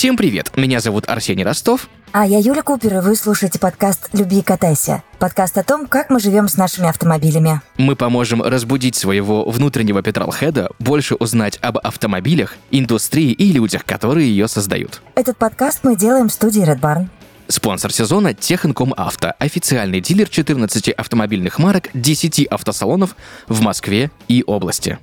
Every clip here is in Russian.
Всем привет, меня зовут Арсений Ростов. А я Юля Купер, и вы слушаете подкаст «Люби и катайся». Подкаст о том, как мы живем с нашими автомобилями. Мы поможем разбудить своего внутреннего петролхеда, больше узнать об автомобилях, индустрии и людях, которые ее создают. Этот подкаст мы делаем в студии Red Barn. Спонсор сезона Техинком Авто, официальный дилер 14 автомобильных марок, 10 автосалонов в Москве и области.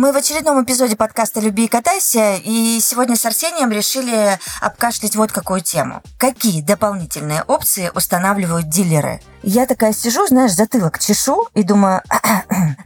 Мы в очередном эпизоде подкаста «Люби и катайся», и сегодня с Арсением решили обкашлять вот какую тему. Какие дополнительные опции устанавливают дилеры? Я такая сижу, знаешь, затылок чешу и думаю,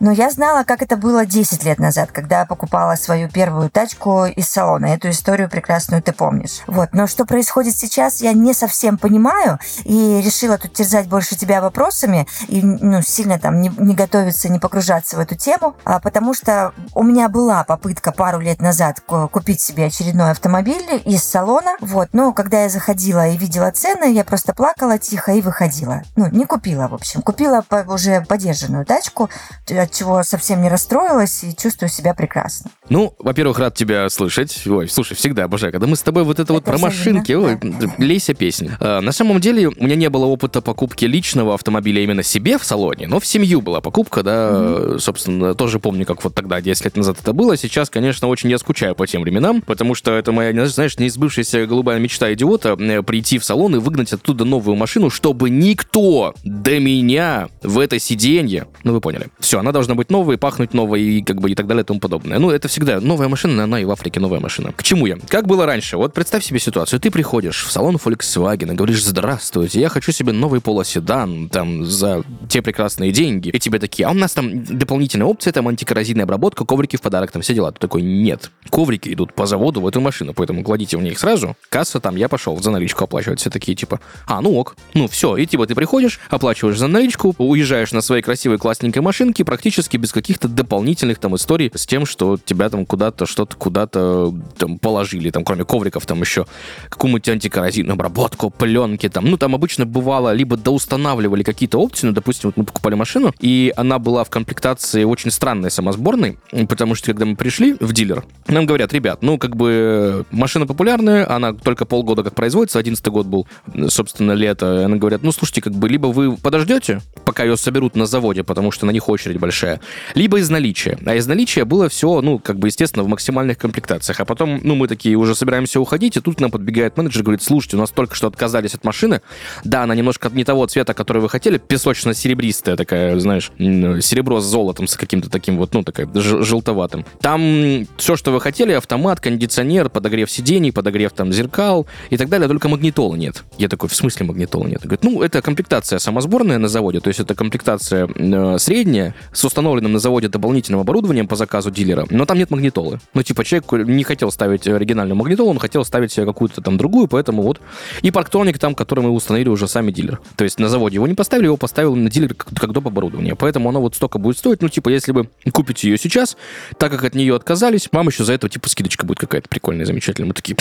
но я знала, как это было 10 лет назад, когда покупала свою первую тачку из салона. Эту историю прекрасную ты помнишь. Вот, но что происходит сейчас, я не совсем понимаю и решила тут терзать больше тебя вопросами и ну, сильно там не, не готовиться, не погружаться в эту тему, а, потому что у меня была попытка пару лет назад купить себе очередной автомобиль из салона, вот, но когда я заходила и видела цены, я просто плакала тихо и выходила. Ну, не купила, в общем. Купила уже подержанную тачку, от чего совсем не расстроилась и чувствую себя прекрасно. Ну, во-первых, рад тебя слышать. Ой, слушай, всегда обожаю, когда мы с тобой вот это, это вот про машинки, ой, да. лейся песня. А, на самом деле, у меня не было опыта покупки личного автомобиля именно себе в салоне, но в семью была покупка, да, mm-hmm. собственно, тоже помню, как вот тогда, 10 лет назад это было. Сейчас, конечно, очень я скучаю по тем временам, потому что это моя, знаешь, неизбывшаяся голубая мечта идиота прийти в салон и выгнать оттуда новую машину, чтобы никто до меня в это сиденье, ну вы поняли. Все, она должна быть новой, пахнуть новой и как бы и так далее и тому подобное. Ну, это всегда новая машина, она и в Африке новая машина. К чему я? Как было раньше? Вот представь себе ситуацию. Ты приходишь в салон Volkswagen и говоришь, здравствуйте, я хочу себе новый полоседан, там, за те прекрасные деньги. И тебе такие, а у нас там дополнительная опция, там, антикоррозийная обработка, коврики в подарок, там, все дела. Ты такой, нет. Коврики идут по заводу в эту машину, поэтому кладите в них сразу. Касса там, я пошел за наличку оплачивать. Все такие, типа, а, ну ок. Ну, все. И типа ты приходишь, оплачиваешь за наличку, уезжаешь на своей красивой классненькой машинке практически без каких-то дополнительных там историй с тем, что тебя там куда-то что-то куда-то там положили, там кроме ковриков там еще какую-нибудь антикоррозийную обработку, пленки там. Ну, там обычно бывало либо доустанавливали какие-то опции, ну, допустим, вот мы покупали машину, и она была в комплектации очень странной самосборной, потому что когда мы пришли в дилер, нам говорят, ребят, ну, как бы машина популярная, она только полгода как производится, 11 год был, собственно, лето, они говорят, ну, слушайте, как бы либо вы подождете, пока ее соберут на заводе, потому что на них очередь большая, либо из наличия. А из наличия было все, ну, как бы, естественно, в максимальных комплектациях. А потом, ну, мы такие уже собираемся уходить, и тут нам подбегает менеджер и говорит, слушайте, у нас только что отказались от машины. Да, она немножко не того цвета, который вы хотели, песочно-серебристая такая, знаешь, серебро с золотом, с каким-то таким вот, ну, такая желтоватым. Там все, что вы хотели, автомат, кондиционер, подогрев сидений, подогрев там зеркал и так далее, только магнитола нет. Я такой, в смысле магнитола нет? Говорит, ну, это комплектация самосборная на заводе, то есть это комплектация э, средняя с установленным на заводе дополнительным оборудованием по заказу дилера, но там нет магнитолы. Ну, типа, человек не хотел ставить оригинальную магнитолу, он хотел ставить себе какую-то там другую, поэтому вот. И парктроник там, который мы установили уже сами дилер. То есть на заводе его не поставили, его поставил на дилер как, как доп. оборудование. Поэтому оно вот столько будет стоить. Ну, типа, если вы купите ее сейчас, так как от нее отказались, вам еще за это, типа, скидочка будет какая-то прикольная, замечательная. Мы такие,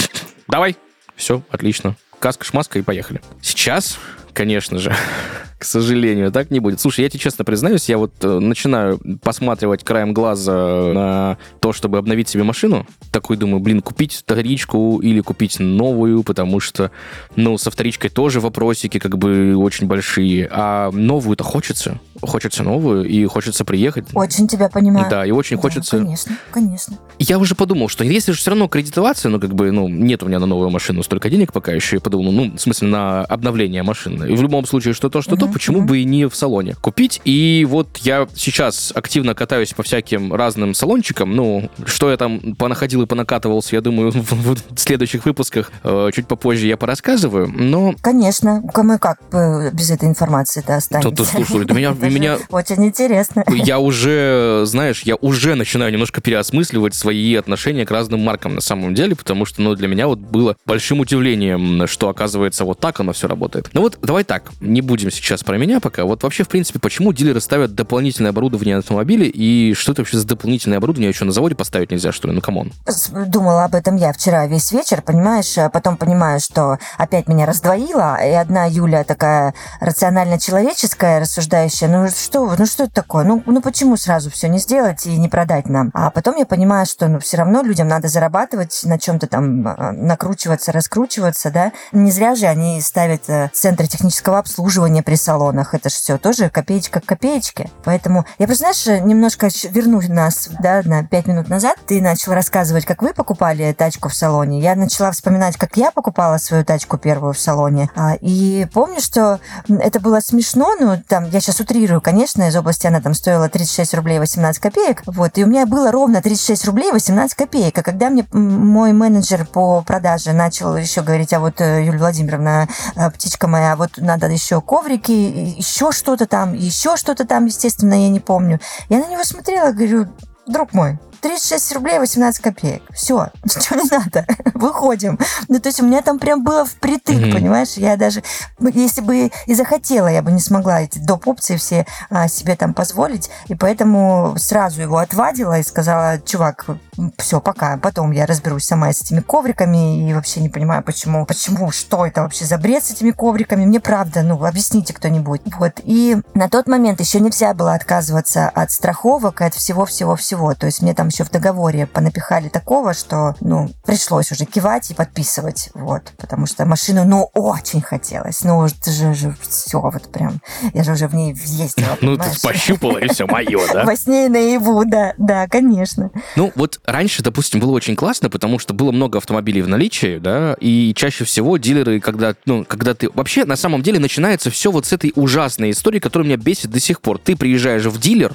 давай, все, отлично. Каска, шмаска и поехали. Сейчас, конечно же, к сожалению, так не будет. Слушай, я тебе честно признаюсь, я вот э, начинаю посматривать краем глаза на то, чтобы обновить себе машину. Такой думаю, блин, купить вторичку или купить новую, потому что, ну, со вторичкой тоже вопросики как бы очень большие. А новую-то хочется. Хочется новую, и хочется приехать. Очень тебя понимаю. Да, и очень да, хочется... Конечно, конечно. Я уже подумал, что если же все равно кредитоваться, ну, как бы, ну, нет у меня на новую машину столько денег пока еще, я подумал, ну, в смысле, на обновление машины. В любом случае, что то, что то, почему бы и не в салоне купить. И вот я сейчас активно катаюсь по всяким разным салончикам. Ну, что я там понаходил и понакатывался, я думаю, в, в следующих выпусках э, чуть попозже я порассказываю. Но... Конечно. Мы как без этой информации-то останемся? То, слушай, меня... меня... Очень интересно. Я уже, знаешь, я уже начинаю немножко переосмысливать свои отношения к разным маркам на самом деле, потому что, ну, для меня вот было большим удивлением, что, оказывается, вот так оно все работает. Ну вот, давай так, не будем сейчас про меня пока. Вот вообще, в принципе, почему дилеры ставят дополнительное оборудование на автомобиле, и что это вообще за дополнительное оборудование еще на заводе поставить нельзя, что ли? Ну, come on. Думала об этом я вчера весь вечер, понимаешь, а потом понимаю, что опять меня раздвоило, и одна Юля такая рационально-человеческая, рассуждающая, ну что ну что это такое? Ну, ну почему сразу все не сделать и не продать нам? А потом я понимаю, что ну все равно людям надо зарабатывать, на чем-то там а, накручиваться, раскручиваться, да? Не зря же они ставят э, центры технического обслуживания при салонах. Это же все тоже копеечка к копеечке. Поэтому я просто, знаешь, немножко верну нас да, на пять минут назад. Ты начал рассказывать, как вы покупали тачку в салоне. Я начала вспоминать, как я покупала свою тачку первую в салоне. А, и помню, что это было смешно, ну, там, я сейчас утрирую, конечно, из области она там стоила 36 рублей 18 копеек, вот, и у меня было ровно 36 рублей 18 копеек, а когда мне мой менеджер по продаже начал еще говорить, а вот, э, Юлия Владимировна, э, птичка моя, вот надо еще коврики, еще что-то там, еще что-то там, естественно, я не помню. Я на него смотрела, говорю, друг мой, 36 рублей 18 копеек. Все, ничего не надо. Выходим. Ну, то есть у меня там прям было впритык, mm-hmm. понимаешь? Я даже, если бы и захотела, я бы не смогла эти доп. опции все а, себе там позволить. И поэтому сразу его отвадила и сказала, чувак, все, пока. Потом я разберусь сама с этими ковриками и вообще не понимаю, почему, почему, что это вообще за бред с этими ковриками. Мне правда, ну, объясните кто-нибудь. Вот. И на тот момент еще нельзя было отказываться от страховок и от всего-всего-всего. То есть мне там еще в договоре понапихали такого, что, ну, пришлось уже кивать и подписывать, вот, потому что машину, ну, очень хотелось, ну, это же, же все, вот прям, я же уже в ней ездила, Ну, ты пощупала, и все мое, да? Во сне и наяву, да, да, конечно. Ну, вот раньше, допустим, было очень классно, потому что было много автомобилей в наличии, да, и чаще всего дилеры, когда, ну, когда ты... Вообще, на самом деле, начинается все вот с этой ужасной истории, которая меня бесит до сих пор. Ты приезжаешь в дилер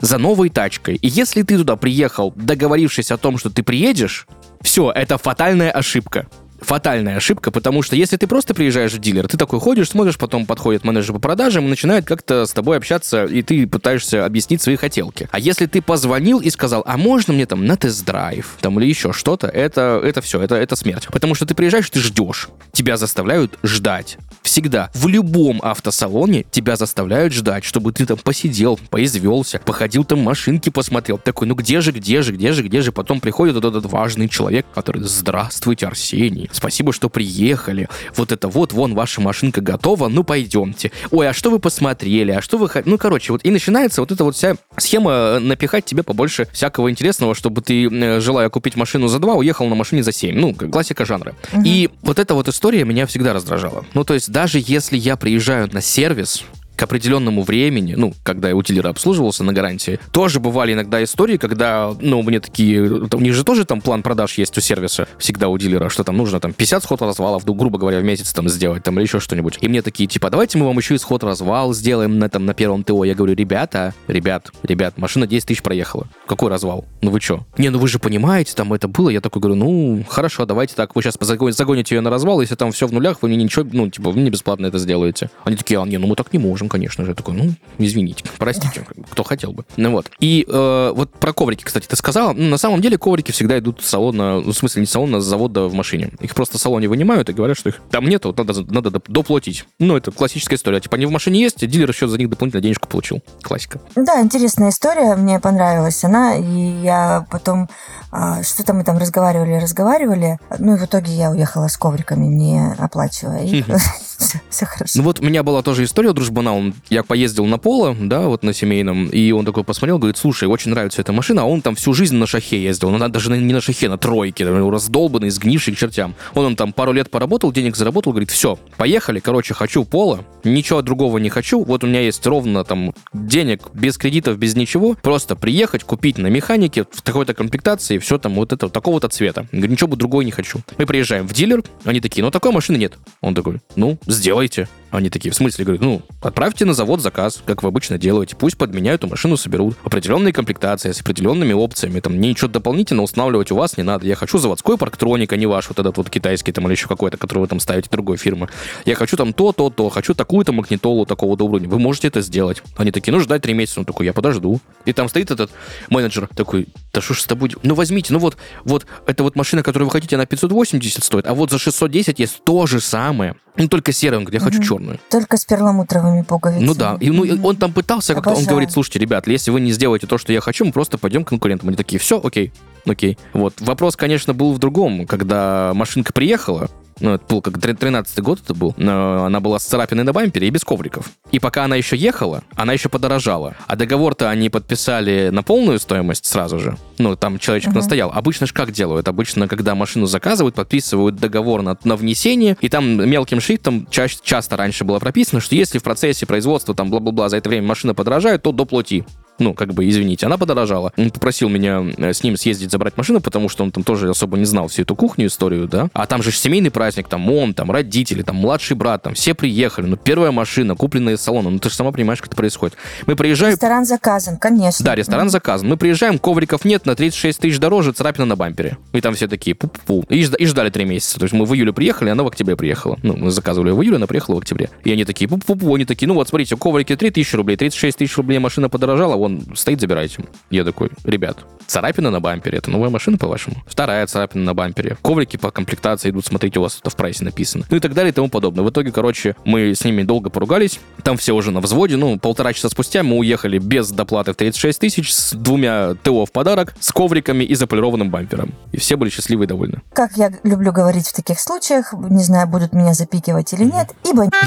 за новой тачкой, и если ты туда приехал приехал, договорившись о том, что ты приедешь, все, это фатальная ошибка фатальная ошибка, потому что если ты просто приезжаешь в дилер, ты такой ходишь, смотришь, потом подходит менеджер по продажам и начинает как-то с тобой общаться, и ты пытаешься объяснить свои хотелки. А если ты позвонил и сказал, а можно мне там на тест-драйв, там или еще что-то, это, это все, это, это смерть. Потому что ты приезжаешь, ты ждешь. Тебя заставляют ждать. Всегда. В любом автосалоне тебя заставляют ждать, чтобы ты там посидел, поизвелся, походил там машинки посмотрел. Такой, ну где же, где же, где же, где же? Потом приходит вот этот важный человек, который, здравствуйте, Арсений, спасибо, что приехали. Вот это вот, вон ваша машинка готова, ну пойдемте. Ой, а что вы посмотрели, а что вы... Ну, короче, вот и начинается вот эта вот вся схема э, напихать тебе побольше всякого интересного, чтобы ты, э, желая купить машину за два, уехал на машине за семь. Ну, классика жанра. Угу. И вот эта вот история меня всегда раздражала. Ну, то есть даже если я приезжаю на сервис, к определенному времени, ну, когда я у дилера обслуживался на гарантии, тоже бывали иногда истории, когда, ну, мне такие, у них же тоже там план продаж есть у сервиса, всегда у дилера, что там нужно там 50 сход развалов, ну, грубо говоря, в месяц там сделать, там, или еще что-нибудь. И мне такие, типа, давайте мы вам еще и сход развал сделаем на, там, на первом ТО. Я говорю, ребята, ребят, ребят, машина 10 тысяч проехала. Какой развал? Ну вы что? Не, ну вы же понимаете, там это было. Я такой говорю, ну, хорошо, давайте так, вы сейчас загоните ее на развал, если там все в нулях, вы мне ничего, ну, типа, вы мне бесплатно это сделаете. Они такие, а, не, ну мы так не можем, конечно же. Такой, ну, извините, простите, кто хотел бы. Ну вот. И э, вот про коврики, кстати, ты сказала. Ну, на самом деле коврики всегда идут с салона, ну, в смысле не с салона, а с завода в машине. Их просто в салоне вынимают и говорят, что их там нет, вот надо, надо доплатить. Ну, это классическая история. Типа они в машине есть, дилер еще за них дополнительно денежку получил. Классика. Да, интересная история, мне понравилась она, и я потом а, что-то мы там разговаривали, разговаривали, ну и в итоге я уехала с ковриками, не оплачивая их. Все хорошо. Ну вот у меня была тоже история у дружбана, он, я поездил на поло, да, вот на семейном, и он такой посмотрел, говорит, слушай, очень нравится эта машина, а он там всю жизнь на шахе ездил, ну даже не на шахе, на тройке, раздолбанный, сгнивший к чертям. Он, он там пару лет поработал, денег заработал, говорит, все, поехали, короче, хочу поло, ничего другого не хочу, вот у меня есть ровно там денег, без кредитов, без ничего, просто приехать, купить на механике в такой-то комплектации, все там вот это, такого-то цвета. Говорю, ничего бы другого не хочу. Мы приезжаем в дилер, они такие, ну такой машины нет. Он такой, ну, сделайте. Они такие, в смысле? Говорю, ну, отправьте на завод заказ, как вы обычно делаете. Пусть подменяют эту машину, соберут. Определенные комплектации с определенными опциями. Там мне ничего дополнительно устанавливать у вас не надо. Я хочу заводской парктроник, а не ваш вот этот вот китайский там или еще какой-то, который вы там ставите другой фирмы. Я хочу там то, то, то. Хочу такую-то магнитолу такого-то уровня. Вы можете это сделать. Они такие, ну, ждать три месяца. Он такой, я подожду. И там стоит этот менеджер такой, да что ж с тобой? Ну, возьмите, ну вот, вот, эта вот машина, которую вы хотите, она 580 стоит, а вот за 610 есть то же самое. Ну, только серую, он говорит, я хочу черную. Только с перламутровыми пуговицами. Ну да, и, ну, и он там пытался как-то, он говорит, слушайте, ребят, если вы не сделаете то, что я хочу, мы просто пойдем к конкурентам. Они такие, все, окей, окей. Вот, вопрос, конечно, был в другом, когда машинка приехала, ну, это был как 13-й год это был, но она была с царапиной на бампере и без ковриков. И пока она еще ехала, она еще подорожала. А договор-то они подписали на полную стоимость сразу же. Ну, там человечек uh-huh. настоял. Обычно же как делают? Обычно, когда машину заказывают, подписывают договор на, на внесение, и там мелким шрифтом чаще, часто раньше было прописано, что если в процессе производства там бла-бла-бла за это время машина подорожает, то доплати ну, как бы, извините, она подорожала. Он попросил меня э, с ним съездить забрать машину, потому что он там тоже особо не знал всю эту кухню, историю, да. А там же семейный праздник, там он, там родители, там младший брат, там все приехали, ну, первая машина, купленная из салона, ну, ты же сама понимаешь, как это происходит. Мы приезжаем... Ресторан заказан, конечно. Да, ресторан mm-hmm. заказан. Мы приезжаем, ковриков нет, на 36 тысяч дороже, царапина на бампере. И там все такие, пу-пу-пу. И, и ждали три месяца. То есть мы в июле приехали, она в октябре приехала. Ну, мы заказывали в июле, она приехала в октябре. И они такие, пу-пу-пу, они такие, ну вот, смотрите, коврики 3 тысячи рублей, 36 тысяч рублей машина подорожала, вон стоит, забирайте. Я такой, ребят, царапина на бампере, это новая машина, по-вашему? Вторая царапина на бампере. Коврики по комплектации идут, смотрите, у вас это в прайсе написано. Ну и так далее и тому подобное. В итоге, короче, мы с ними долго поругались. Там все уже на взводе. Ну, полтора часа спустя мы уехали без доплаты в 36 тысяч, с двумя ТО в подарок, с ковриками и заполированным бампером. И все были счастливы и довольны. Как я люблю говорить в таких случаях, не знаю, будут меня запикивать или нет, ибо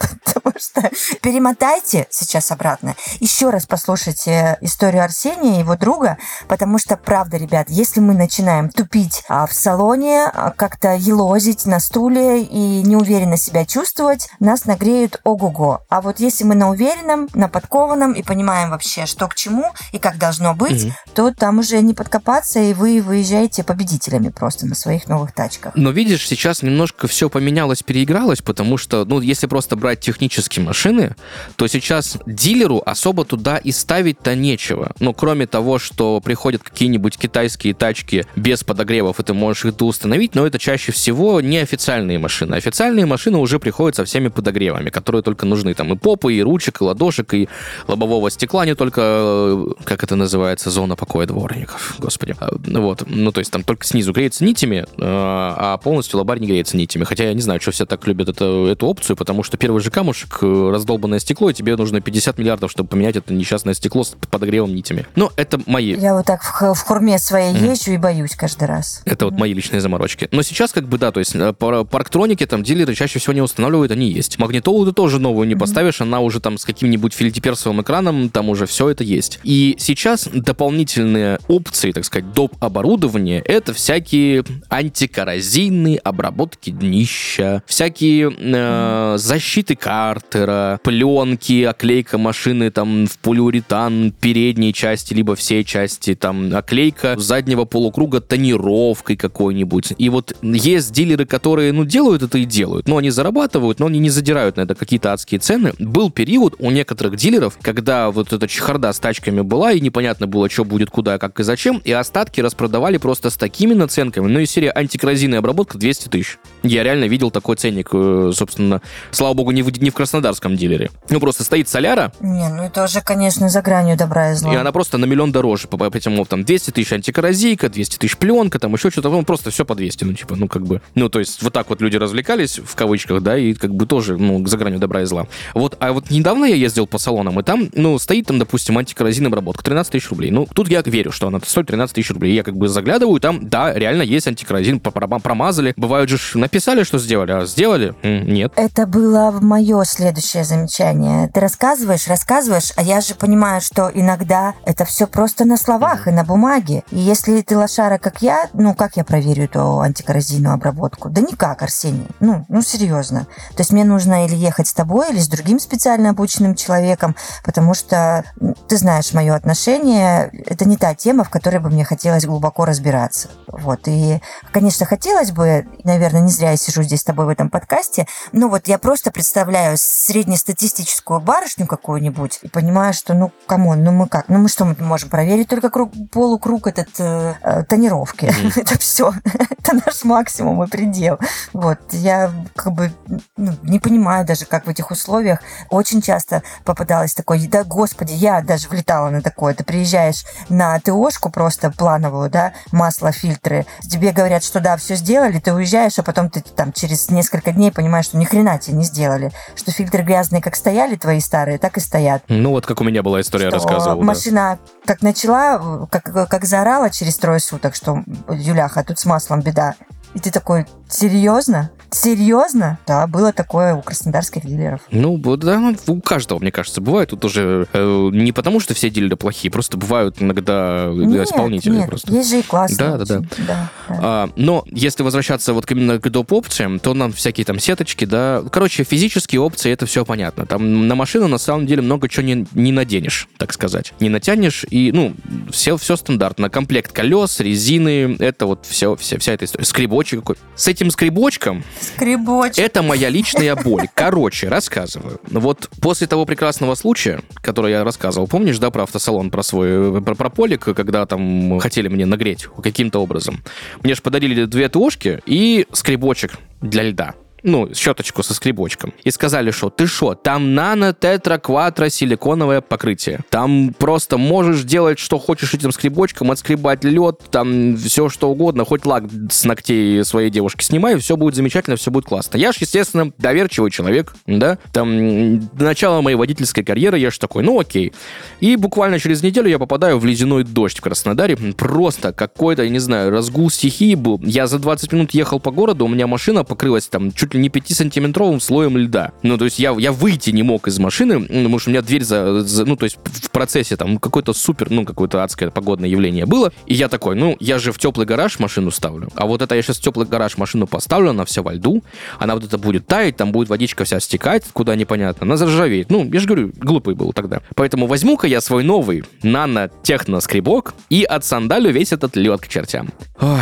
Потому что перемотайте сейчас обратно. Еще раз послушайте историю Арсения и его друга, потому что, правда, ребят, если мы начинаем тупить а, в салоне, а, как-то елозить на стуле и неуверенно себя чувствовать, нас нагреют ого-го. А вот если мы на уверенном, на подкованном и понимаем вообще, что к чему и как должно быть, угу. то там уже не подкопаться, и вы выезжаете победителями просто на своих новых тачках. Но видишь, сейчас немножко все поменялось, переигралось, потому что, ну, если просто брать технические машины, то сейчас дилеру особо туда и ставить-то нечего. Ну, кроме того, что приходят какие-нибудь китайские тачки без подогревов, и ты можешь их установить, но это чаще всего не официальные машины. Официальные машины уже приходят со всеми подогревами, которые только нужны. Там и попы, и ручек, и ладошек, и лобового стекла, не только, э, как это называется, зона покоя дворников, господи. А, вот, ну, то есть там только снизу греется нитями, э, а полностью лобарь не греется нитями. Хотя я не знаю, что все так любят это, эту опцию, потому что первый же камушек, э, раздолбанное стекло, и тебе нужно 50 миллиардов, чтобы поменять это несчастное стекло с подогревом нитями. Но это мои... Я вот так в, в хурме своей mm. езжу и боюсь каждый раз. Это mm. вот мои личные заморочки. Но сейчас как бы, да, то есть э, парктроники там дилеры чаще всего не устанавливают, они есть. Магнитолу ты тоже новую не mm поставишь, она уже там с каким-нибудь филитиперсовым экраном, там уже все это есть. И сейчас дополнительные опции, так сказать, доп. оборудования, это всякие антикоррозийные обработки днища, всякие э, защиты защиты картера, пленки, оклейка машины там в полиуретан передней части, либо всей части, там оклейка заднего полукруга тонировкой какой-нибудь. И вот есть дилеры, которые, ну, делают это и делают, но они зарабатывают, но они не задирают на это какие-то адские цены. Был период у некоторых дилеров, когда вот эта чехарда с тачками была, и непонятно было, что будет, куда, как и зачем, и остатки распродавали просто с такими наценками. Ну и серия антикоррозийная обработка 200 тысяч. Я реально видел такой ценник, э, собственно, слава богу, не в, не в краснодарском дилере. Ну, просто стоит соляра. Не, ну это уже, конечно, за гранью добра и зла. И она просто на миллион дороже. По, по этим там 200 тысяч антикоррозийка, 200 тысяч пленка, там еще что-то. Ну, просто все по 200. Ну, типа, ну, как бы. Ну, то есть, вот так вот люди развлекались, в кавычках, да, и как бы тоже, ну, за гранью добра и зла. Вот, а вот недавно я ездил по салонам, и там, ну, стоит там, допустим, антикоррозийная обработка, 13 тысяч рублей. Ну, тут я верю, что она стоит 13 тысяч рублей. Я как бы заглядываю, там, да, реально есть антикоррозин, промазали. Бывают же, написали, что сделали, а сделали? Нет. Это было мое следующее замечание. Ты рассказываешь, рассказываешь, а я же понимаю, что иногда это все просто на словах и на бумаге. И если ты лошара, как я, ну, как я проверю эту антикоррозийную обработку? Да никак, Арсений. Ну, ну, серьезно. То есть мне нужно или ехать с тобой, или с другим специально обученным человеком, потому что ты знаешь мое отношение. Это не та тема, в которой бы мне хотелось глубоко разбираться. Вот. И, конечно, хотелось бы, наверное, не зря я сижу здесь с тобой в этом подкасте, но вот я просто представляю среднестатистическую барышню какую-нибудь и понимаю, понимаю, что, ну, come on, ну мы как? Ну мы что мы можем проверить? Только круг, полукруг этот э, э тонировки. Mm-hmm. Это все. Это наш максимум и предел. Вот. Я как бы ну, не понимаю даже, как в этих условиях. Очень часто попадалось такое, да, господи, я даже влетала на такое. Ты приезжаешь на ТОшку просто плановую, да, масло, фильтры. Тебе говорят, что да, все сделали, ты уезжаешь, а потом ты там через несколько дней понимаешь, что ни хрена тебе не сделали. Что фильтры грязные как стояли твои старые, так и стоят. Ну вот как у меня была история, рассказывал. Машина да. как начала, как, как заорала через трое суток, что Юляха, тут с маслом беда. И ты такой, серьезно? Серьезно? Да, было такое у краснодарских дилеров. Ну, да, ну, у каждого, мне кажется, бывает. Тут уже э, не потому, что все дилеры плохие, просто бывают иногда э, нет, исполнители нет, просто. есть же и классные. Да, да, да. да, да. А, но если возвращаться вот именно к доп. опциям, то нам всякие там сеточки, да. Короче, физические опции, это все понятно. Там на машину на самом деле много чего не, не наденешь, так сказать. Не натянешь, и, ну, все, все стандартно. Комплект колес, резины, это вот все, все, вся эта история. Скребочек какой. С этим скребочком Скребочек. Это моя личная боль. Короче, рассказываю. Вот после того прекрасного случая, который я рассказывал, помнишь, да, про автосалон, про свой, про, про полик, когда там хотели мне нагреть каким-то образом. Мне же подарили две тушки и скребочек для льда ну, щеточку со скребочком. И сказали, что ты что, там нано, тетра, квадро, силиконовое покрытие. Там просто можешь делать, что хочешь этим скребочком, отскребать лед, там все что угодно, хоть лак с ногтей своей девушки снимай, все будет замечательно, все будет классно. Я ж, естественно, доверчивый человек, да, там, до начала моей водительской карьеры я ж такой, ну окей. И буквально через неделю я попадаю в ледяной дождь в Краснодаре, просто какой-то, я не знаю, разгул стихии был. Я за 20 минут ехал по городу, у меня машина покрылась там чуть чуть ли не 5-сантиметровым слоем льда. Ну, то есть я, я выйти не мог из машины, потому что у меня дверь за, за ну, то есть в процессе там какой-то супер, ну, какое-то адское погодное явление было. И я такой, ну, я же в теплый гараж машину ставлю. А вот это я сейчас в теплый гараж машину поставлю, она вся во льду, она вот это будет таять, там будет водичка вся стекать, куда непонятно, она заржавеет. Ну, я же говорю, глупый был тогда. Поэтому возьму-ка я свой новый нано-техно-скребок и отсандалю весь этот лед к чертям. Ой,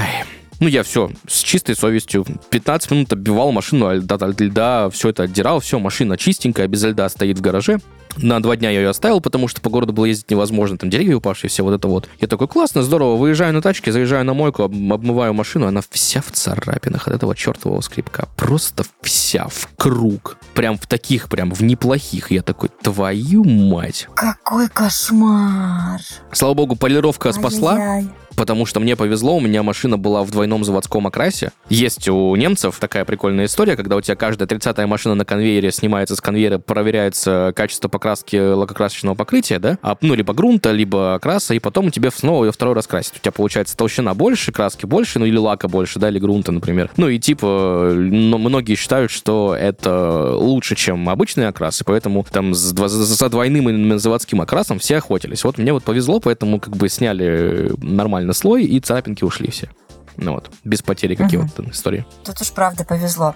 ну, я все с чистой совестью. 15 минут оббивал машину от льда, льда, все это отдирал, все, машина чистенькая, без льда стоит в гараже. На два дня я ее оставил, потому что по городу было ездить невозможно, там деревья упавшие, все вот это вот. Я такой, классно, здорово, выезжаю на тачке, заезжаю на мойку, обмываю машину, она вся в царапинах от этого чертового скрипка. Просто вся в круг. Прям в таких, прям в неплохих. Я такой, твою мать. Какой кошмар. Слава богу, полировка спасла. Потому что мне повезло, у меня машина была в двойном заводском окрасе. Есть у немцев такая прикольная история, когда у тебя каждая 30-я машина на конвейере снимается с конвейера, проверяется качество покраски лакокрасочного покрытия, да, а, ну, либо грунта, либо окраса, и потом тебе снова ее второй раз красить. У тебя получается толщина больше, краски больше, ну, или лака больше, да, или грунта, например. Ну, и типа, но многие считают, что это лучше, чем обычные окрасы, поэтому там за, за двойным заводским окрасом все охотились. Вот мне вот повезло, поэтому как бы сняли нормально на слой, и царапинки ушли все. Ну вот, без потери каких-то угу. истории. Тут уж правда повезло.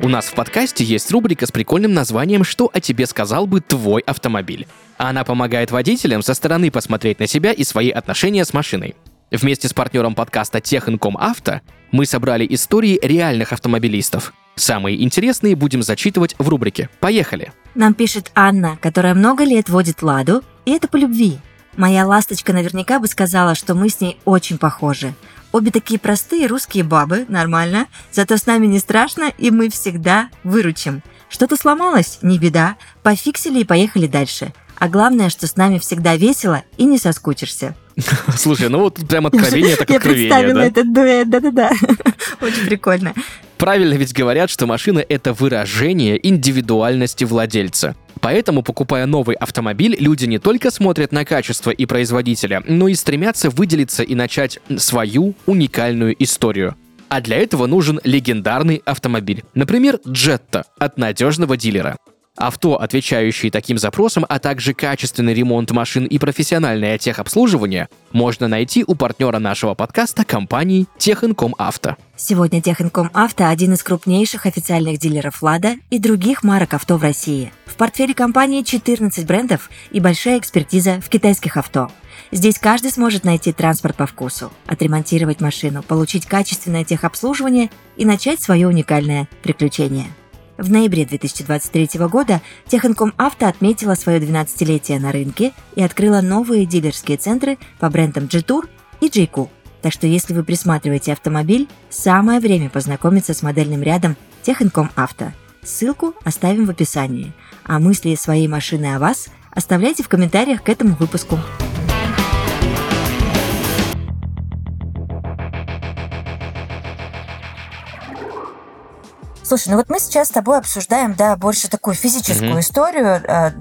У нас в подкасте есть рубрика с прикольным названием «Что о тебе сказал бы твой автомобиль?». Она помогает водителям со стороны посмотреть на себя и свои отношения с машиной. Вместе с партнером подкаста Техинком Авто мы собрали истории реальных автомобилистов. Самые интересные будем зачитывать в рубрике. Поехали! Нам пишет Анна, которая много лет водит «Ладу», и это по любви. Моя ласточка наверняка бы сказала, что мы с ней очень похожи. Обе такие простые русские бабы, нормально, зато с нами не страшно, и мы всегда выручим. Что-то сломалось, не беда, пофиксили и поехали дальше. А главное, что с нами всегда весело и не соскучишься. Слушай, ну вот прям откровение так откровение, Я представила этот дуэт, да-да-да. Очень прикольно. Правильно ведь говорят, что машина — это выражение индивидуальности владельца. Поэтому, покупая новый автомобиль, люди не только смотрят на качество и производителя, но и стремятся выделиться и начать свою уникальную историю. А для этого нужен легендарный автомобиль. Например, Jetta от надежного дилера. Авто, отвечающие таким запросам, а также качественный ремонт машин и профессиональное техобслуживание можно найти у партнера нашего подкаста компании Техинком Авто. Сегодня Техинком Авто – один из крупнейших официальных дилеров «Лада» и других марок авто в России. В портфеле компании 14 брендов и большая экспертиза в китайских авто. Здесь каждый сможет найти транспорт по вкусу, отремонтировать машину, получить качественное техобслуживание и начать свое уникальное приключение – В ноябре 2023 года Техинком Авто отметила свое 12-летие на рынке и открыла новые дилерские центры по брендам G-Tour и J-Cool. Так что если вы присматриваете автомобиль, самое время познакомиться с модельным рядом Техинком Авто. Ссылку оставим в описании. А мысли своей машины о вас оставляйте в комментариях к этому выпуску. Слушай, ну вот мы сейчас с тобой обсуждаем, да, больше такую физическую mm-hmm. историю, э,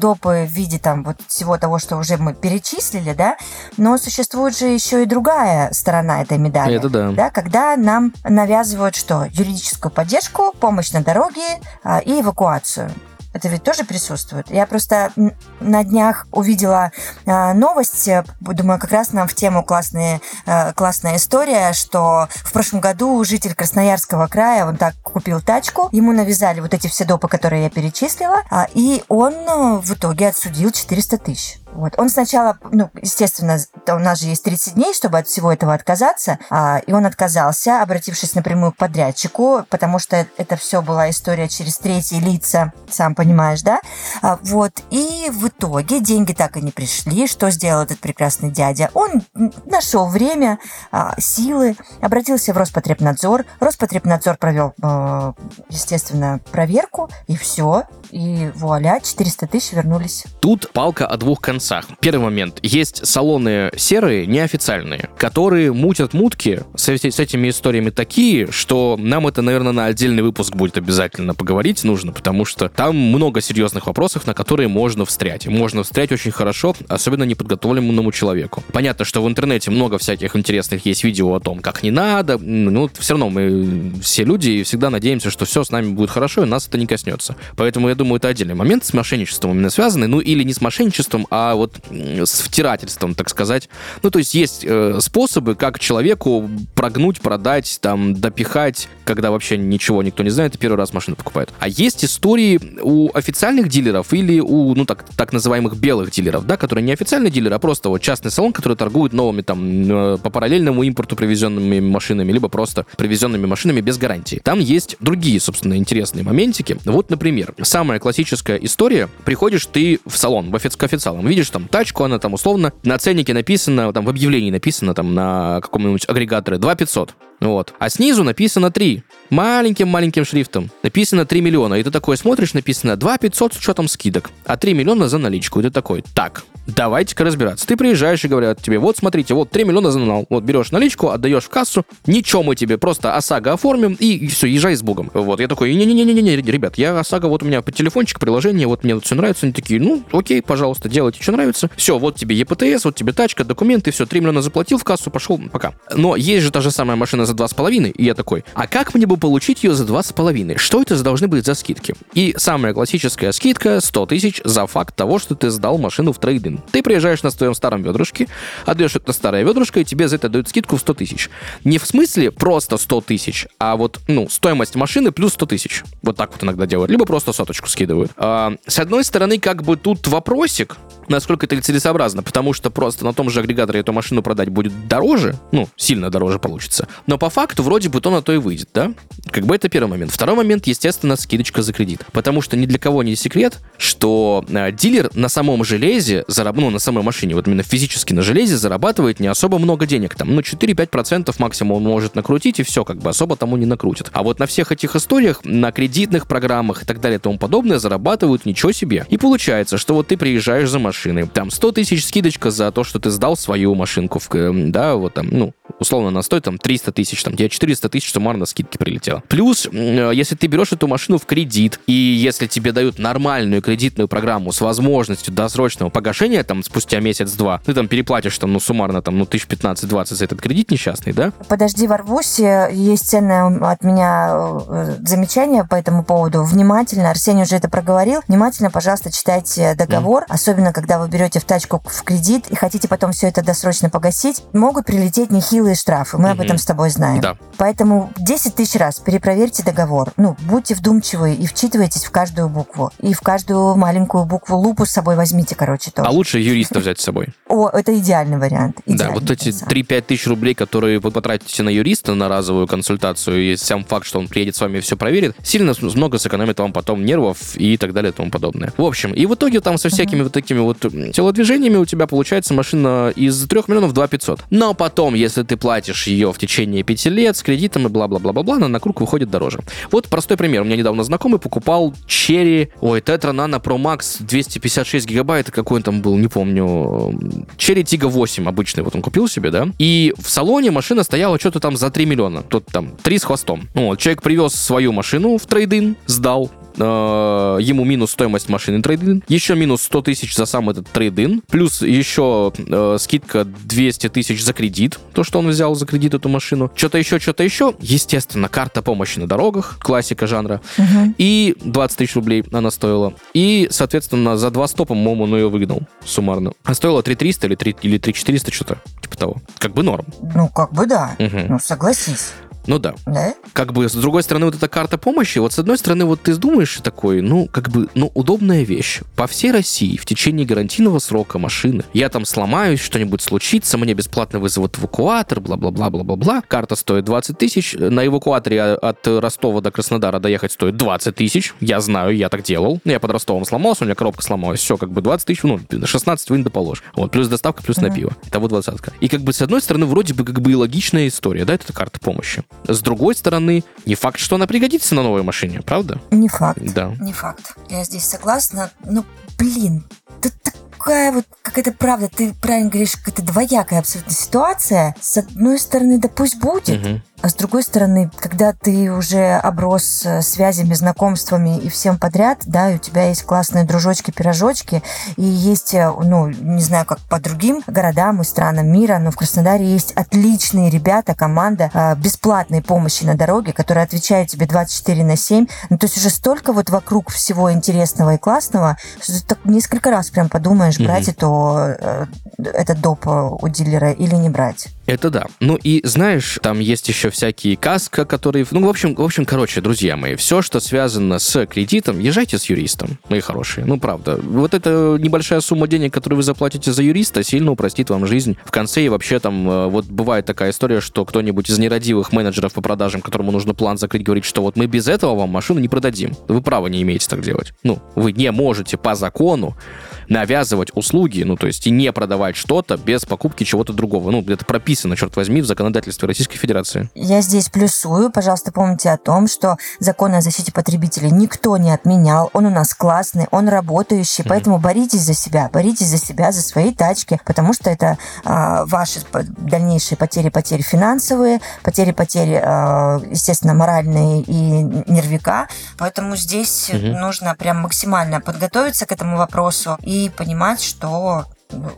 допы в виде там вот всего того, что уже мы перечислили, да, но существует же еще и другая сторона этой медали. Это да. да когда нам навязывают что? Юридическую поддержку, помощь на дороге э, и эвакуацию. Это ведь тоже присутствует. Я просто на днях увидела э, новость, думаю, как раз нам в тему классная, э, классная история, что в прошлом году житель Красноярского края, он так купил тачку, ему навязали вот эти все допы, которые я перечислила, э, и он э, в итоге отсудил 400 тысяч. Вот. Он сначала, ну, естественно, у нас же есть 30 дней, чтобы от всего этого отказаться, а, и он отказался, обратившись напрямую к подрядчику, потому что это все была история через третьи лица, сам понимаешь, да? А, вот. И в итоге деньги так и не пришли. Что сделал этот прекрасный дядя? Он нашел время, а, силы, обратился в Роспотребнадзор. Роспотребнадзор провел, а, естественно, проверку, и все. И вуаля, 400 тысяч вернулись. Тут палка о двух концах концах. Первый момент. Есть салоны серые, неофициальные, которые мутят мутки с, с этими историями такие, что нам это, наверное, на отдельный выпуск будет обязательно поговорить нужно, потому что там много серьезных вопросов, на которые можно встрять. можно встрять очень хорошо, особенно неподготовленному человеку. Понятно, что в интернете много всяких интересных есть видео о том, как не надо, но все равно мы все люди и всегда надеемся, что все с нами будет хорошо, и нас это не коснется. Поэтому я думаю, это отдельный момент с мошенничеством именно связанный, ну или не с мошенничеством, а вот с втирательством, так сказать. Ну, то есть есть э, способы, как человеку прогнуть, продать, там, допихать, когда вообще ничего никто не знает и первый раз машину покупает. А есть истории у официальных дилеров или у, ну, так, так называемых белых дилеров, да, которые не официальные дилеры, а просто вот частный салон, который торгует новыми, там, э, по параллельному импорту привезенными машинами, либо просто привезенными машинами без гарантии. Там есть другие, собственно, интересные моментики. Вот, например, самая классическая история. Приходишь ты в салон, в офи- к официалам, видишь там тачку, она там условно на ценнике написано, там в объявлении написано там на каком-нибудь агрегаторе 2 500. Вот. А снизу написано 3. Маленьким-маленьким шрифтом. Написано 3 миллиона. И ты такой смотришь, написано 2 500 с учетом скидок. А 3 миллиона за наличку. И ты такой, так, давайте-ка разбираться. Ты приезжаешь и говорят тебе, вот смотрите, вот 3 миллиона за наличку. Вот берешь наличку, отдаешь в кассу. Ничего мы тебе, просто ОСАГО оформим и, все, езжай с Богом. Вот. Я такой, не-не-не-не, ребят, я ОСАГО, вот у меня по телефончик, приложение, вот мне тут все нравится. Они такие, ну, окей, пожалуйста, делайте, что нравится. Все, вот тебе ЕПТС, вот тебе тачка, документы, все, 3 миллиона заплатил в кассу, пошел, пока. Но есть же та же самая машина за 2,5 2,5. И я такой, а как мне бы получить ее за 2,5? Что это должны быть за скидки? И самая классическая скидка 100 тысяч за факт того, что ты сдал машину в трейдинг. Ты приезжаешь на своем старом ведрышке, отдаешь это старое ведрышко, и тебе за это дают скидку в 100 тысяч. Не в смысле просто 100 тысяч, а вот, ну, стоимость машины плюс 100 тысяч. Вот так вот иногда делают. Либо просто соточку скидывают. А, с одной стороны, как бы тут вопросик, насколько это целесообразно, потому что просто на том же агрегаторе эту машину продать будет дороже, ну, сильно дороже получится. Но по факту вроде бы то на то и выйдет, да? Как бы это первый момент. Второй момент, естественно, скидочка за кредит. Потому что ни для кого не секрет, что э, дилер на самом железе, зараб... ну, на самой машине, вот именно физически на железе зарабатывает не особо много денег. Там, ну, 4-5% максимум он может накрутить, и все, как бы особо тому не накрутит. А вот на всех этих историях, на кредитных программах и так далее и тому подобное зарабатывают ничего себе. И получается, что вот ты приезжаешь за машиной, машины. Там 100 тысяч скидочка за то, что ты сдал свою машинку, в, да, вот там, ну, условно, она стоит там 300 тысяч, там, тебе 400 тысяч суммарно скидки прилетело. Плюс, э, если ты берешь эту машину в кредит, и если тебе дают нормальную кредитную программу с возможностью досрочного погашения, там, спустя месяц-два, ты там переплатишь, там, ну, суммарно, там, ну, тысяч 15-20 за этот кредит несчастный, да? Подожди, ворвусь, есть ценное от меня э, замечание по этому поводу. Внимательно, Арсений уже это проговорил, внимательно, пожалуйста, читайте договор, mm. особенно когда вы берете в тачку в кредит и хотите потом все это досрочно погасить, могут прилететь нехилые белые штрафы, мы об Мгм. этом с тобой знаем. Да. Поэтому 10 тысяч раз перепроверьте договор. Ну, будьте вдумчивы и вчитывайтесь в каждую букву. И в каждую маленькую букву лупу с собой возьмите, короче, тоже. А лучше юриста взять с собой. О, это идеальный вариант. Да, вот эти на самом 3-5 тысяч рублей, которые вы потратите на юриста на разовую консультацию, и сам факт, что он приедет с вами и все проверит, сильно много сэкономит вам потом нервов и так далее и тому подобное. В общем, и в итоге там со всякими вот такими вот телодвижениями у тебя получается машина из 3 миллионов 2 500. Но потом, если ты платишь ее в течение 5 лет с кредитом и бла-бла-бла-бла-бла, она на круг выходит дороже. Вот простой пример. У меня недавно знакомый покупал Cherry, ой, Tetra Nano Pro Max 256 гигабайт, какой он там был, не помню. Cherry Tiggo 8 обычный, вот он купил себе, да? И в салоне машина стояла что-то там за 3 миллиона. Тут там 3 с хвостом. Ну, вот, человек привез свою машину в трейдин, сдал, э, ему минус стоимость машины трейдин, еще минус 100 тысяч за сам этот трейдин, плюс еще э, скидка 200 тысяч за кредит, то, что он взял за кредит эту машину, что-то еще, что-то еще, естественно, карта помощи на дорогах, классика жанра, Мгм. и 20 тысяч рублей она стоила. И, соответственно, за два стопа, по-моему, он ее выгнал суммарно. А стоила 3300 или 3, или 3400, что-то типа того. Как бы норм. Ну, как бы да. Мгм. Ну, согласись. Ну да. Да? Как бы, с другой стороны, вот эта карта помощи, вот с одной стороны, вот ты думаешь такой, ну, как бы, ну, удобная вещь. По всей России в течение гарантийного срока машины я там сломаюсь, что-нибудь случится, мне бесплатно вызовут эвакуатор, бла-бла-бла-бла-бла-бла. Карта стоит 20 тысяч. На эвакуаторе от Ростова до Краснодара доехать стоит 20 тысяч. Я знаю, я так делал. Я под Ростовом сломался, у меня коробка сломалась. Все, как бы 20 тысяч, ну, 16 вынь да положь. Вот, плюс доставка, плюс на Мгм. пиво. Итого двадцатка. И как бы, с одной стороны, вроде бы как бы и логичная история, да, это карта помощи. С другой стороны, не факт, что она пригодится на новой машине, правда? Не факт. Да. Не факт. Я здесь согласна. Ну, блин, тут такая вот какая-то правда, ты правильно говоришь, какая-то двоякая абсолютно ситуация. С одной стороны, да пусть будет, Мгм. А с другой стороны, когда ты уже оброс э, связями, знакомствами и всем подряд, да, и у тебя есть классные дружочки-пирожочки, и есть, э, ну, не знаю, как по другим городам и странам мира, но в Краснодаре есть отличные ребята, команда э, бесплатной помощи на дороге, которая отвечает тебе 24 на 7. Ну, то есть уже столько вот вокруг всего интересного и классного, что ты так несколько раз прям подумаешь, брать это, э, этот доп у дилера или не брать. Это да. Ну и знаешь, там есть еще всякие каска, которые... Ну, в общем, в общем, короче, друзья мои, все, что связано с кредитом, езжайте с юристом, мои хорошие. Ну, правда. Вот эта небольшая сумма денег, которую вы заплатите за юриста, сильно упростит вам жизнь. В конце и вообще там э, вот бывает такая история, что кто-нибудь из нерадивых менеджеров по продажам, которому нужно план закрыть, говорит, что вот мы без этого вам машину не продадим. Вы права не имеете так делать. Ну, вы не можете по закону навязывать услуги, ну, то есть и не продавать что-то без покупки чего-то другого. Ну, это прописано, черт возьми, в законодательстве Российской Федерации. Я здесь плюсую. Пожалуйста, помните о том, что закон о защите потребителей никто не отменял. Он у нас классный, он работающий. Поэтому боритесь за себя, боритесь за себя, за свои тачки, потому что это а, ваши дальнейшие потери, потери финансовые, потери, потери, а, естественно, моральные и нервика. Поэтому здесь Мгм. нужно прям максимально подготовиться к этому вопросу и понимать, что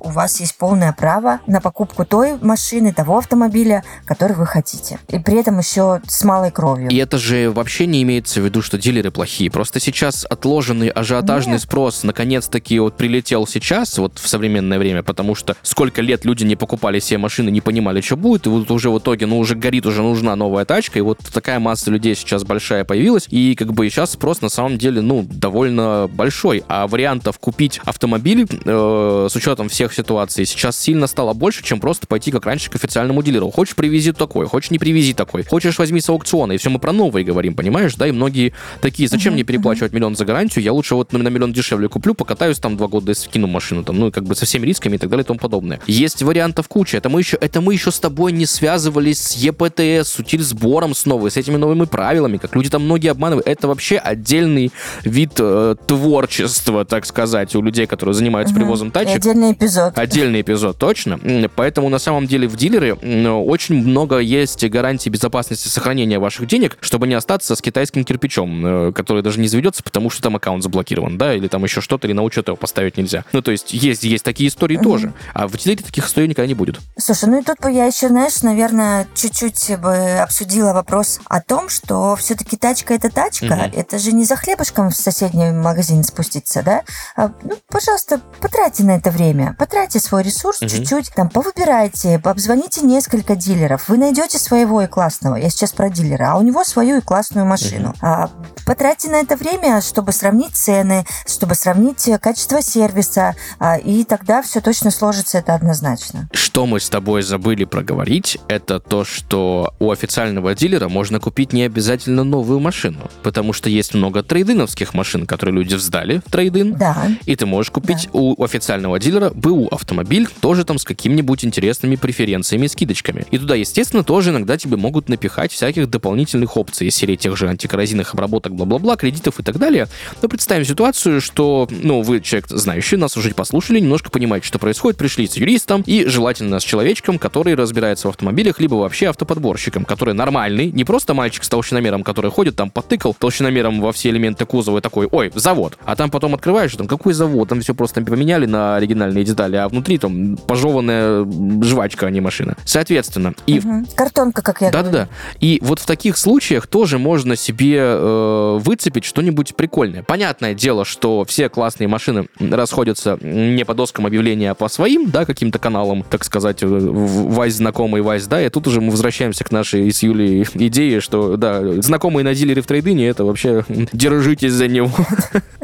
у вас есть полное право на покупку той машины, того автомобиля, который вы хотите. И при этом еще с малой кровью. И это же вообще не имеется в виду, что дилеры плохие. Просто сейчас отложенный ажиотажный Нет. спрос наконец-таки вот прилетел сейчас, вот в современное время, потому что сколько лет люди не покупали себе машины, не понимали, что будет, и вот уже в итоге, ну, уже горит, уже нужна новая тачка, и вот такая масса людей сейчас большая появилась, и как бы сейчас спрос на самом деле, ну, довольно большой, а вариантов купить автомобиль э, с учетом всех ситуаций сейчас сильно стало больше, чем просто пойти, как раньше, к официальному дилеру. Хочешь, привези такой, хочешь, не привези такой. Хочешь, возьми с аукциона, и все мы про новые говорим, понимаешь, да, и многие такие, зачем мне переплачивать миллион за гарантию, я лучше вот на, миллион дешевле куплю, покатаюсь там два года и скину машину, там, ну, и как бы со всеми рисками и так далее и тому подобное. Есть вариантов куча, это мы еще, это мы еще с тобой не связывались с ЕПТС, с утильсбором с новой, с этими новыми правилами, как люди там многие обманывают, это вообще отдельный вид э, творчества, так сказать, у людей, которые занимаются Мгм. привозом И тачек. Отдельный эпизод. Отдельный эпизод, точно. Поэтому на самом деле в дилеры очень много есть гарантий безопасности сохранения ваших денег, чтобы не остаться с китайским кирпичом, э, который даже не заведется, потому что там аккаунт заблокирован, да, или там еще что-то, или на учет его поставить нельзя. Ну, то есть есть, есть такие истории Мгм. тоже. А в дилере таких историй никогда не будет. Слушай, ну и тут бы я еще, знаешь, наверное, чуть-чуть бы обсудила вопрос о том, что все-таки тачка это тачка, Мгм. это же не за хлебушком в соседний магазин спуститься, да? А, ну, пожалуйста, потратьте на это время. Время. Потратьте свой ресурс угу. чуть-чуть, там, повыбирайте, обзвоните несколько дилеров. Вы найдете своего и классного. Я сейчас про дилера. А у него свою и классную машину. Угу. А, потратьте на это время, чтобы сравнить цены, чтобы сравнить качество сервиса. А, и тогда все точно сложится, это однозначно. Что мы с тобой забыли проговорить, это то, что у официального дилера можно купить не обязательно новую машину, потому что есть много трейдиновских машин, которые люди сдали в трейдин. Да. И ты можешь купить да. у официального дилера БУ автомобиль, тоже там с какими-нибудь интересными преференциями и скидочками. И туда, естественно, тоже иногда тебе могут напихать всяких дополнительных опций из серии тех же антикоррозийных обработок, бла-бла-бла, кредитов и так далее. Но представим ситуацию, что, ну, вы человек знающий, нас уже послушали, немножко понимаете, что происходит, пришли с юристом и желательно с человечком, который разбирается в автомобилях, либо вообще автоподборщиком, который нормальный, не просто мальчик с толщиномером, который ходит там, потыкал толщиномером во все элементы кузова и такой, ой, завод. А там потом открываешь, там какой завод, там все просто поменяли на оригинальные детали, а внутри там пожеванная жвачка, а не машина. Соответственно, и... Угу. Картонка, как я Да-да-да. И вот в таких случаях тоже можно себе э, выцепить что-нибудь прикольное. Понятное дело, что все классные машины расходятся не по доскам объявления, а по своим, да, каким-то каналам, так сказать, вайс знакомый, вайс, да, и тут уже мы возвращаемся к нашей с Юлей идее, что, да, знакомые на дилере в трейдине, это вообще держитесь за него.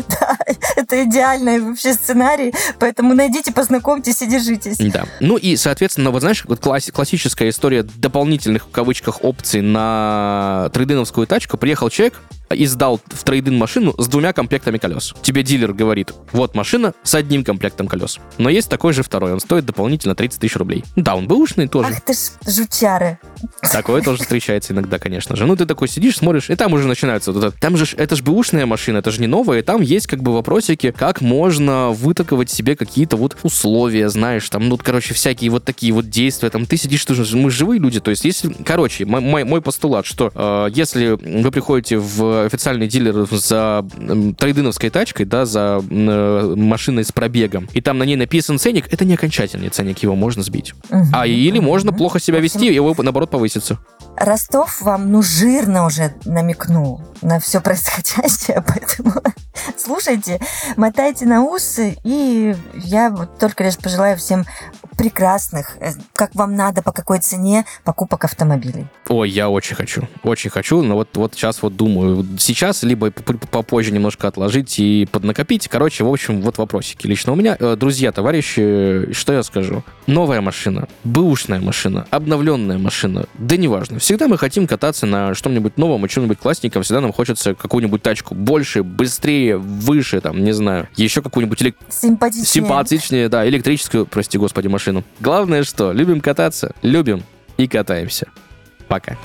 Да, это идеальный вообще сценарий, поэтому найдите, познакомьтесь и держитесь. Да. Ну и, соответственно, вот знаешь, вот класс, классическая история дополнительных, в кавычках, опций на трейдиновскую тачку. Приехал человек, и сдал в трейдин машину с двумя комплектами колес. Тебе дилер говорит, вот машина с одним комплектом колес. Но есть такой же второй, он стоит дополнительно 30 тысяч рублей. Да, он бэушный тоже. Ах ты ж жучары. Такое тоже встречается иногда, конечно же. Ну, ты такой сидишь, смотришь, и там уже начинается вот это. Там же, это же бэушная машина, это же не новая, и там есть как бы вопросики, как можно вытаковать себе какие-то вот условия, знаешь, там, ну, короче, всякие вот такие вот действия, там, ты сидишь, ты же, мы живые люди, то есть, если, короче, мой, мой постулат, что э, если вы приходите в официальный дилер за трейдиновской тачкой, да, за э, машиной с пробегом, и там на ней написан ценник, это не окончательный ценник, его можно сбить. Угу, а или угу. можно плохо себя вести, и его, наоборот, повысится. Ростов вам, ну, жирно уже намекнул на все происходящее, поэтому слушайте, мотайте на усы, и я вот только лишь пожелаю всем прекрасных, э, как вам надо, по какой цене покупок автомобилей. Ой, я очень хочу, очень хочу, но вот, вот сейчас вот думаю, сейчас, либо попозже немножко отложить и поднакопить. Короче, в общем, вот вопросики лично у меня. Э, друзья, товарищи, что я скажу? Новая машина, бэушная машина, обновленная машина, да неважно. Всегда мы хотим кататься на что-нибудь новом и чем-нибудь классненьком. Всегда нам хочется какую-нибудь тачку больше, быстрее, выше, там, не знаю, еще какую-нибудь элек... симпатичнее. симпатичнее, да, электрическую, прости господи, машину. Главное что, любим кататься, любим и катаемся. Пока.